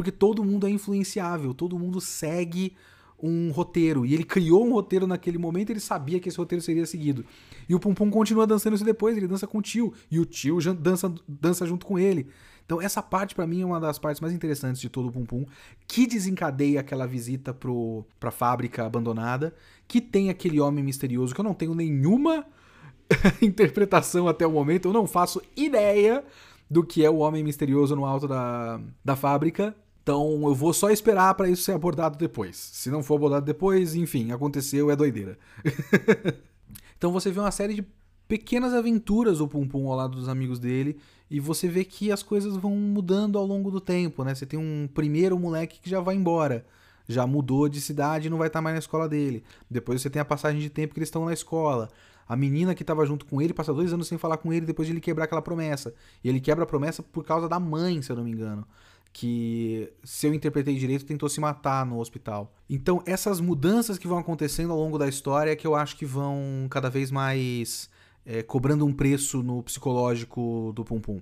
Porque todo mundo é influenciável, todo mundo segue um roteiro. E ele criou um roteiro naquele momento, ele sabia que esse roteiro seria seguido. E o Pum Pum continua dançando isso depois, ele dança com o tio, e o tio dança, dança junto com ele. Então essa parte para mim é uma das partes mais interessantes de todo o Pum Pum, que desencadeia aquela visita pro, pra fábrica abandonada, que tem aquele homem misterioso que eu não tenho nenhuma interpretação até o momento, eu não faço ideia do que é o homem misterioso no alto da, da fábrica. Então eu vou só esperar para isso ser abordado depois. Se não for abordado depois, enfim, aconteceu, é doideira. então você vê uma série de pequenas aventuras do Pum Pum ao lado dos amigos dele e você vê que as coisas vão mudando ao longo do tempo, né? Você tem um primeiro moleque que já vai embora, já mudou de cidade e não vai estar mais na escola dele. Depois você tem a passagem de tempo que eles estão na escola. A menina que estava junto com ele passa dois anos sem falar com ele depois de ele quebrar aquela promessa. E ele quebra a promessa por causa da mãe, se eu não me engano que, se eu interpretei direito, tentou se matar no hospital. Então, essas mudanças que vão acontecendo ao longo da história é que eu acho que vão cada vez mais é, cobrando um preço no psicológico do Pum Pum.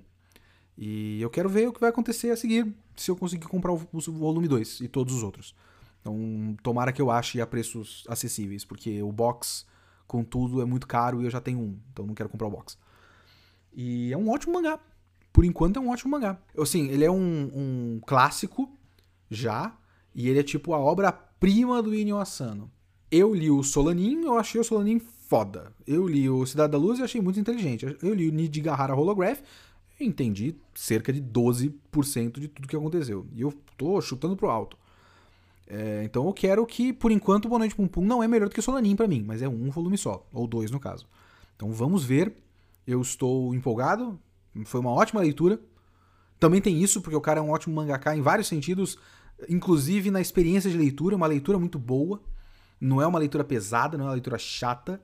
E eu quero ver o que vai acontecer a seguir se eu conseguir comprar o, o volume 2 e todos os outros. Então, tomara que eu ache a preços acessíveis, porque o box com tudo é muito caro e eu já tenho um, então não quero comprar o box. E é um ótimo mangá por enquanto é um ótimo mangá. Assim, ele é um, um clássico já, e ele é tipo a obra-prima do Inyo Asano. Eu li o Solanin, eu achei o Solanin foda. Eu li o Cidade da Luz e achei muito inteligente. Eu li o Nidhigahara Holograph e entendi cerca de 12% de tudo que aconteceu. E eu tô chutando pro alto. É, então eu quero que, por enquanto, o Boa Noite Pum Pum não é melhor do que o Solanin para mim, mas é um volume só, ou dois no caso. Então vamos ver. Eu estou empolgado, foi uma ótima leitura. Também tem isso, porque o cara é um ótimo mangaka em vários sentidos, inclusive na experiência de leitura, uma leitura muito boa. Não é uma leitura pesada, não é uma leitura chata,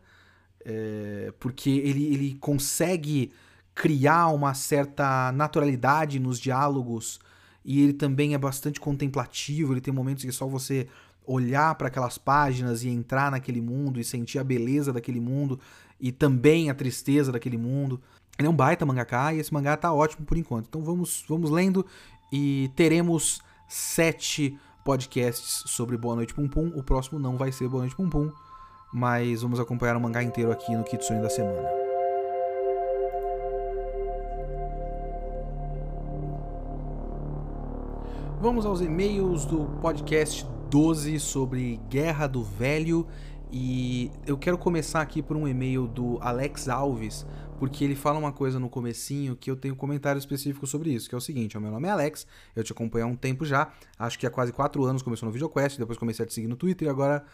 é, porque ele, ele consegue criar uma certa naturalidade nos diálogos e ele também é bastante contemplativo, ele tem momentos que é só você olhar para aquelas páginas e entrar naquele mundo e sentir a beleza daquele mundo e também a tristeza daquele mundo. Ele é um baita mangaka e esse mangá tá ótimo por enquanto. Então vamos, vamos lendo e teremos sete podcasts sobre Boa Noite Pum Pum. O próximo não vai ser Boa Noite Pum Pum, mas vamos acompanhar o mangá inteiro aqui no Kitsune da semana. Vamos aos e-mails do podcast 12 sobre Guerra do Velho. E eu quero começar aqui por um e-mail do Alex Alves, porque ele fala uma coisa no comecinho que eu tenho um comentário específico sobre isso, que é o seguinte, meu nome é Alex, eu te acompanho há um tempo já, acho que há quase 4 anos começou no VideoQuest, depois comecei a te seguir no Twitter e agora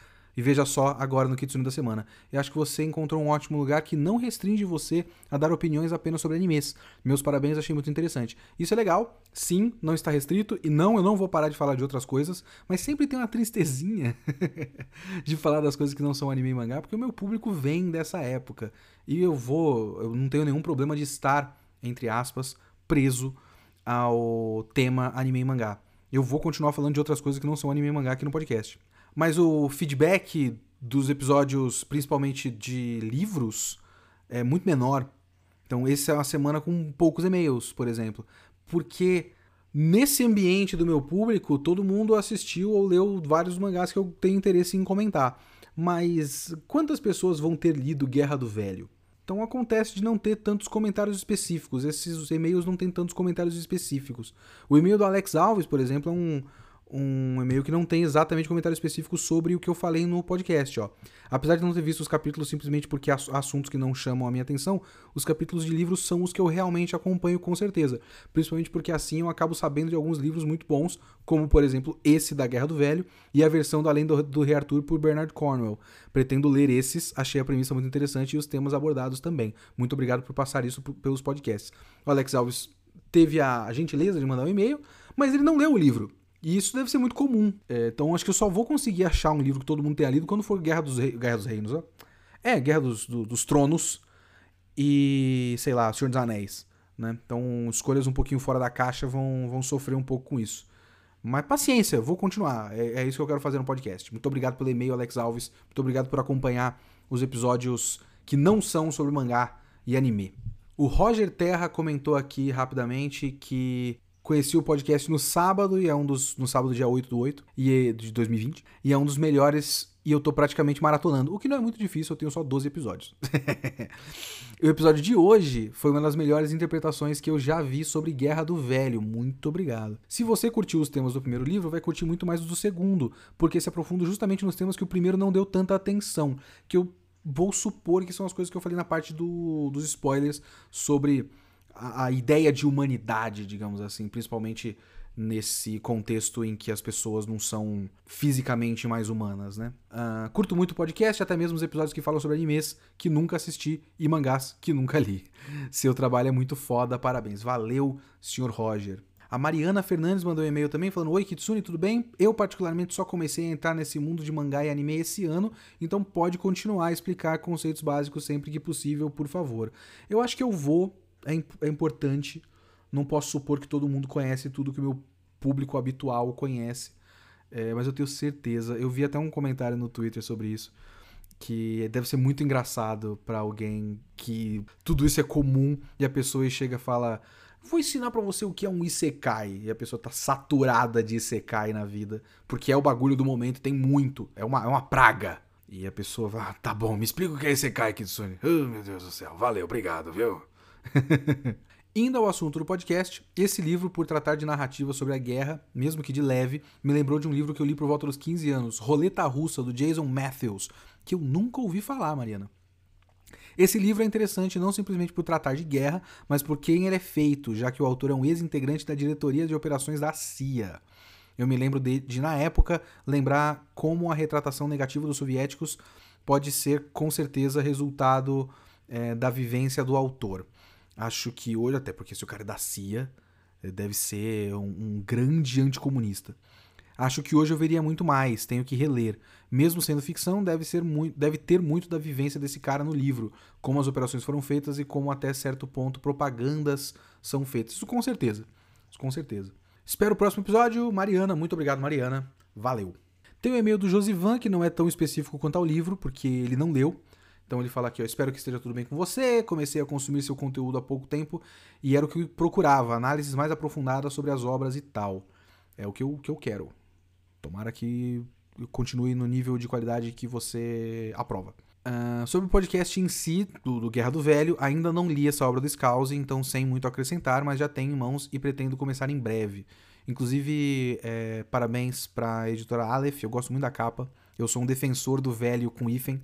e veja só agora no Kitsune da semana. Eu acho que você encontrou um ótimo lugar que não restringe você a dar opiniões apenas sobre animes. Meus parabéns, achei muito interessante. Isso é legal, sim, não está restrito, e não, eu não vou parar de falar de outras coisas, mas sempre tem uma tristezinha de falar das coisas que não são anime e mangá, porque o meu público vem dessa época. E eu vou, eu não tenho nenhum problema de estar, entre aspas, preso ao tema anime e mangá. Eu vou continuar falando de outras coisas que não são anime e mangá aqui no podcast mas o feedback dos episódios, principalmente de livros, é muito menor. Então, essa é uma semana com poucos e-mails, por exemplo. Porque nesse ambiente do meu público, todo mundo assistiu ou leu vários mangás que eu tenho interesse em comentar. Mas quantas pessoas vão ter lido Guerra do Velho? Então acontece de não ter tantos comentários específicos. Esses e-mails não têm tantos comentários específicos. O e-mail do Alex Alves, por exemplo, é um, um e-mail que não tem exatamente comentário específico sobre o que eu falei no podcast, ó. Apesar de não ter visto os capítulos simplesmente porque há assuntos que não chamam a minha atenção, os capítulos de livros são os que eu realmente acompanho com certeza. Principalmente porque assim eu acabo sabendo de alguns livros muito bons, como por exemplo esse da Guerra do Velho e a versão do Além do, do Rei Arthur por Bernard Cornwell. Pretendo ler esses, achei a premissa muito interessante e os temas abordados também. Muito obrigado por passar isso pelos podcasts. O Alex Alves teve a gentileza de mandar um e-mail, mas ele não leu o livro. E isso deve ser muito comum. É, então acho que eu só vou conseguir achar um livro que todo mundo tenha lido quando for Guerra dos, Rei, Guerra dos Reinos. Ó. É, Guerra dos, do, dos Tronos e, sei lá, Senhor dos Anéis. Né? Então escolhas um pouquinho fora da caixa vão, vão sofrer um pouco com isso. Mas paciência, vou continuar. É, é isso que eu quero fazer no podcast. Muito obrigado pelo e-mail, Alex Alves. Muito obrigado por acompanhar os episódios que não são sobre mangá e anime. O Roger Terra comentou aqui rapidamente que Conheci o podcast no sábado, e é um dos. No sábado, dia 8 do 8, e é, de 2020. E é um dos melhores. E eu tô praticamente maratonando. O que não é muito difícil, eu tenho só 12 episódios. o episódio de hoje foi uma das melhores interpretações que eu já vi sobre Guerra do Velho. Muito obrigado. Se você curtiu os temas do primeiro livro, vai curtir muito mais os do segundo, porque se aprofunda justamente nos temas que o primeiro não deu tanta atenção. Que eu vou supor que são as coisas que eu falei na parte do, dos spoilers sobre a, ideia de humanidade, digamos assim, principalmente nesse contexto em que as pessoas não são fisicamente mais humanas, né? Uh, curto muito o podcast, até mesmo os episódios que falam sobre animes que nunca assisti e mangás que nunca li. Seu trabalho é muito foda, parabéns. Valeu, senhor Roger. A Mariana Fernandes mandou um e-mail também falando: Oi, Kitsune, tudo bem? Eu, particularmente, só comecei a entrar nesse mundo de mangá e anime esse ano, então pode continuar a explicar conceitos básicos sempre que possível, por favor. Eu acho que eu vou é, é importante. Não posso supor que todo mundo conhece tudo que o meu público habitual conhece. É, mas eu tenho certeza. Eu vi até um comentário no Twitter sobre isso. Que deve ser muito engraçado para alguém que tudo isso é comum e a pessoa chega e fala: Vou ensinar para você o que é um Isekai. E a pessoa tá saturada de Isekai na vida. Porque é o bagulho do momento, tem muito. É uma, é uma praga. E a pessoa fala: ah, Tá bom, me explica o que é Isekai, Kitsune. Oh, meu Deus do céu. Valeu, obrigado, viu? Indo ao assunto do podcast, esse livro, por tratar de narrativa sobre a guerra, mesmo que de leve, me lembrou de um livro que eu li por volta dos 15 anos, Roleta Russa, do Jason Matthews, que eu nunca ouvi falar, Mariana. Esse livro é interessante não simplesmente por tratar de guerra, mas por quem ele é feito, já que o autor é um ex-integrante da diretoria de operações da CIA. Eu me lembro de, de, na época, lembrar como a retratação negativa dos soviéticos pode ser, com certeza, resultado é, da vivência do autor. Acho que hoje, até porque se o cara é da CIA, deve ser um, um grande anticomunista. Acho que hoje eu veria muito mais, tenho que reler. Mesmo sendo ficção, deve, ser muito, deve ter muito da vivência desse cara no livro, como as operações foram feitas e como até certo ponto propagandas são feitas. Isso com certeza. Isso com certeza. Espero o próximo episódio. Mariana, muito obrigado, Mariana. Valeu. Tem o e-mail do Josivan, que não é tão específico quanto ao livro, porque ele não leu. Então ele fala aqui, ó, espero que esteja tudo bem com você, comecei a consumir seu conteúdo há pouco tempo e era o que eu procurava, análises mais aprofundadas sobre as obras e tal. É o que eu, que eu quero. Tomara que continue no nível de qualidade que você aprova. Uh, sobre o podcast em si, do, do, Guerra do Velho, ainda não li essa obra do Scouse, então sem muito acrescentar, mas já tenho em mãos e pretendo começar em breve. Inclusive, é, parabéns para a editora Aleph, eu gosto muito da capa. Eu sou um defensor do velho com hífen,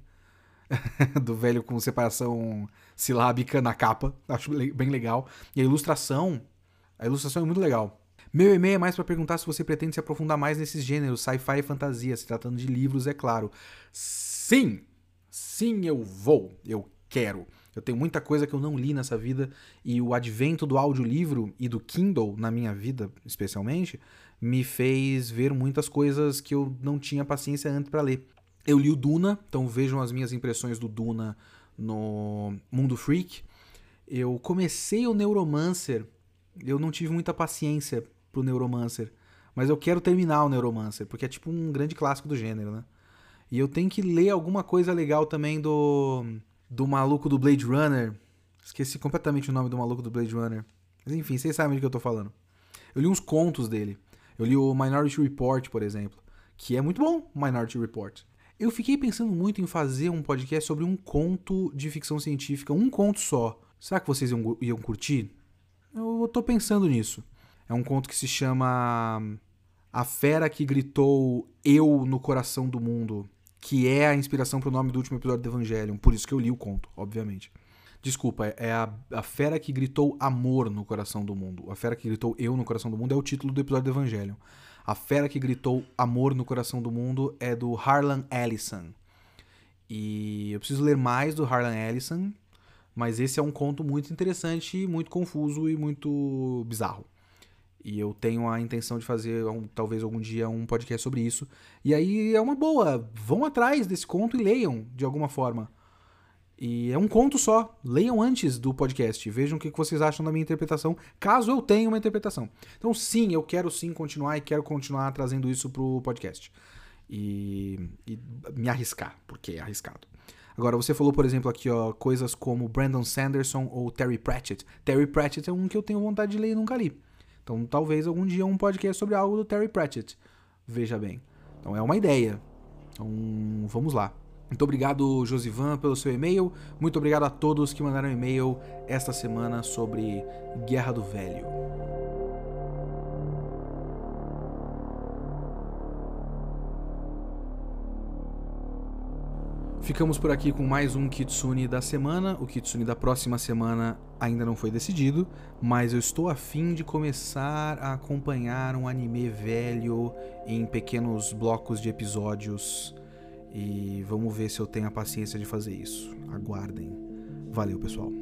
do velho com separação silábica na capa, acho bem legal. E a ilustração, a ilustração é muito legal. Meu e-mail é mais para perguntar se você pretende se aprofundar mais nesses gêneros, sci-fi e fantasia, se tratando de livros, é claro. Sim! Sim, eu vou, eu quero. Eu tenho muita coisa que eu não li nessa vida e o advento do audiolivro e do Kindle na minha vida, especialmente, me fez ver muitas coisas que eu não tinha paciência antes para ler. Eu li o Duna, então vejam as minhas impressões do Duna no Mundo Freak. Eu comecei o Neuromancer, eu não tive muita paciência pro Neuromancer, mas eu quero terminar o Neuromancer, porque é tipo um grande clássico do gênero, né? E eu tenho que ler alguma coisa legal também do. do maluco do Blade Runner. Esqueci completamente o nome do maluco do Blade Runner. Mas enfim, vocês sabem do que eu tô falando. Eu li uns contos dele. Eu li o Minority Report, por exemplo. Que é muito bom, Minority Report. Eu fiquei pensando muito em fazer um podcast sobre um conto de ficção científica, um conto só. Será que vocês iam, iam curtir? Eu tô pensando nisso. É um conto que se chama A Fera que Gritou Eu no Coração do Mundo que é a inspiração para o nome do último episódio do Evangelion. Por isso que eu li o conto, obviamente. Desculpa, é a, a fera que gritou amor no coração do mundo. A fera que gritou eu no coração do mundo é o título do episódio do Evangelion. A fera que gritou amor no coração do mundo é do Harlan Ellison. E eu preciso ler mais do Harlan Ellison, mas esse é um conto muito interessante, muito confuso e muito bizarro. E eu tenho a intenção de fazer, um, talvez algum dia, um podcast sobre isso. E aí é uma boa. Vão atrás desse conto e leiam, de alguma forma. E é um conto só. Leiam antes do podcast. Vejam o que vocês acham da minha interpretação, caso eu tenha uma interpretação. Então, sim, eu quero sim continuar e quero continuar trazendo isso pro podcast. E, e me arriscar, porque é arriscado. Agora, você falou, por exemplo, aqui, ó, coisas como Brandon Sanderson ou Terry Pratchett. Terry Pratchett é um que eu tenho vontade de ler e nunca li. Então, talvez algum dia um podcast sobre algo do Terry Pratchett. Veja bem. Então, é uma ideia. Então, vamos lá. Muito obrigado, Josivan, pelo seu e-mail. Muito obrigado a todos que mandaram e-mail esta semana sobre Guerra do Velho. Ficamos por aqui com mais um Kitsune da semana. O Kitsune da próxima semana ainda não foi decidido, mas eu estou afim de começar a acompanhar um anime velho em pequenos blocos de episódios. E vamos ver se eu tenho a paciência de fazer isso. Aguardem. Valeu, pessoal.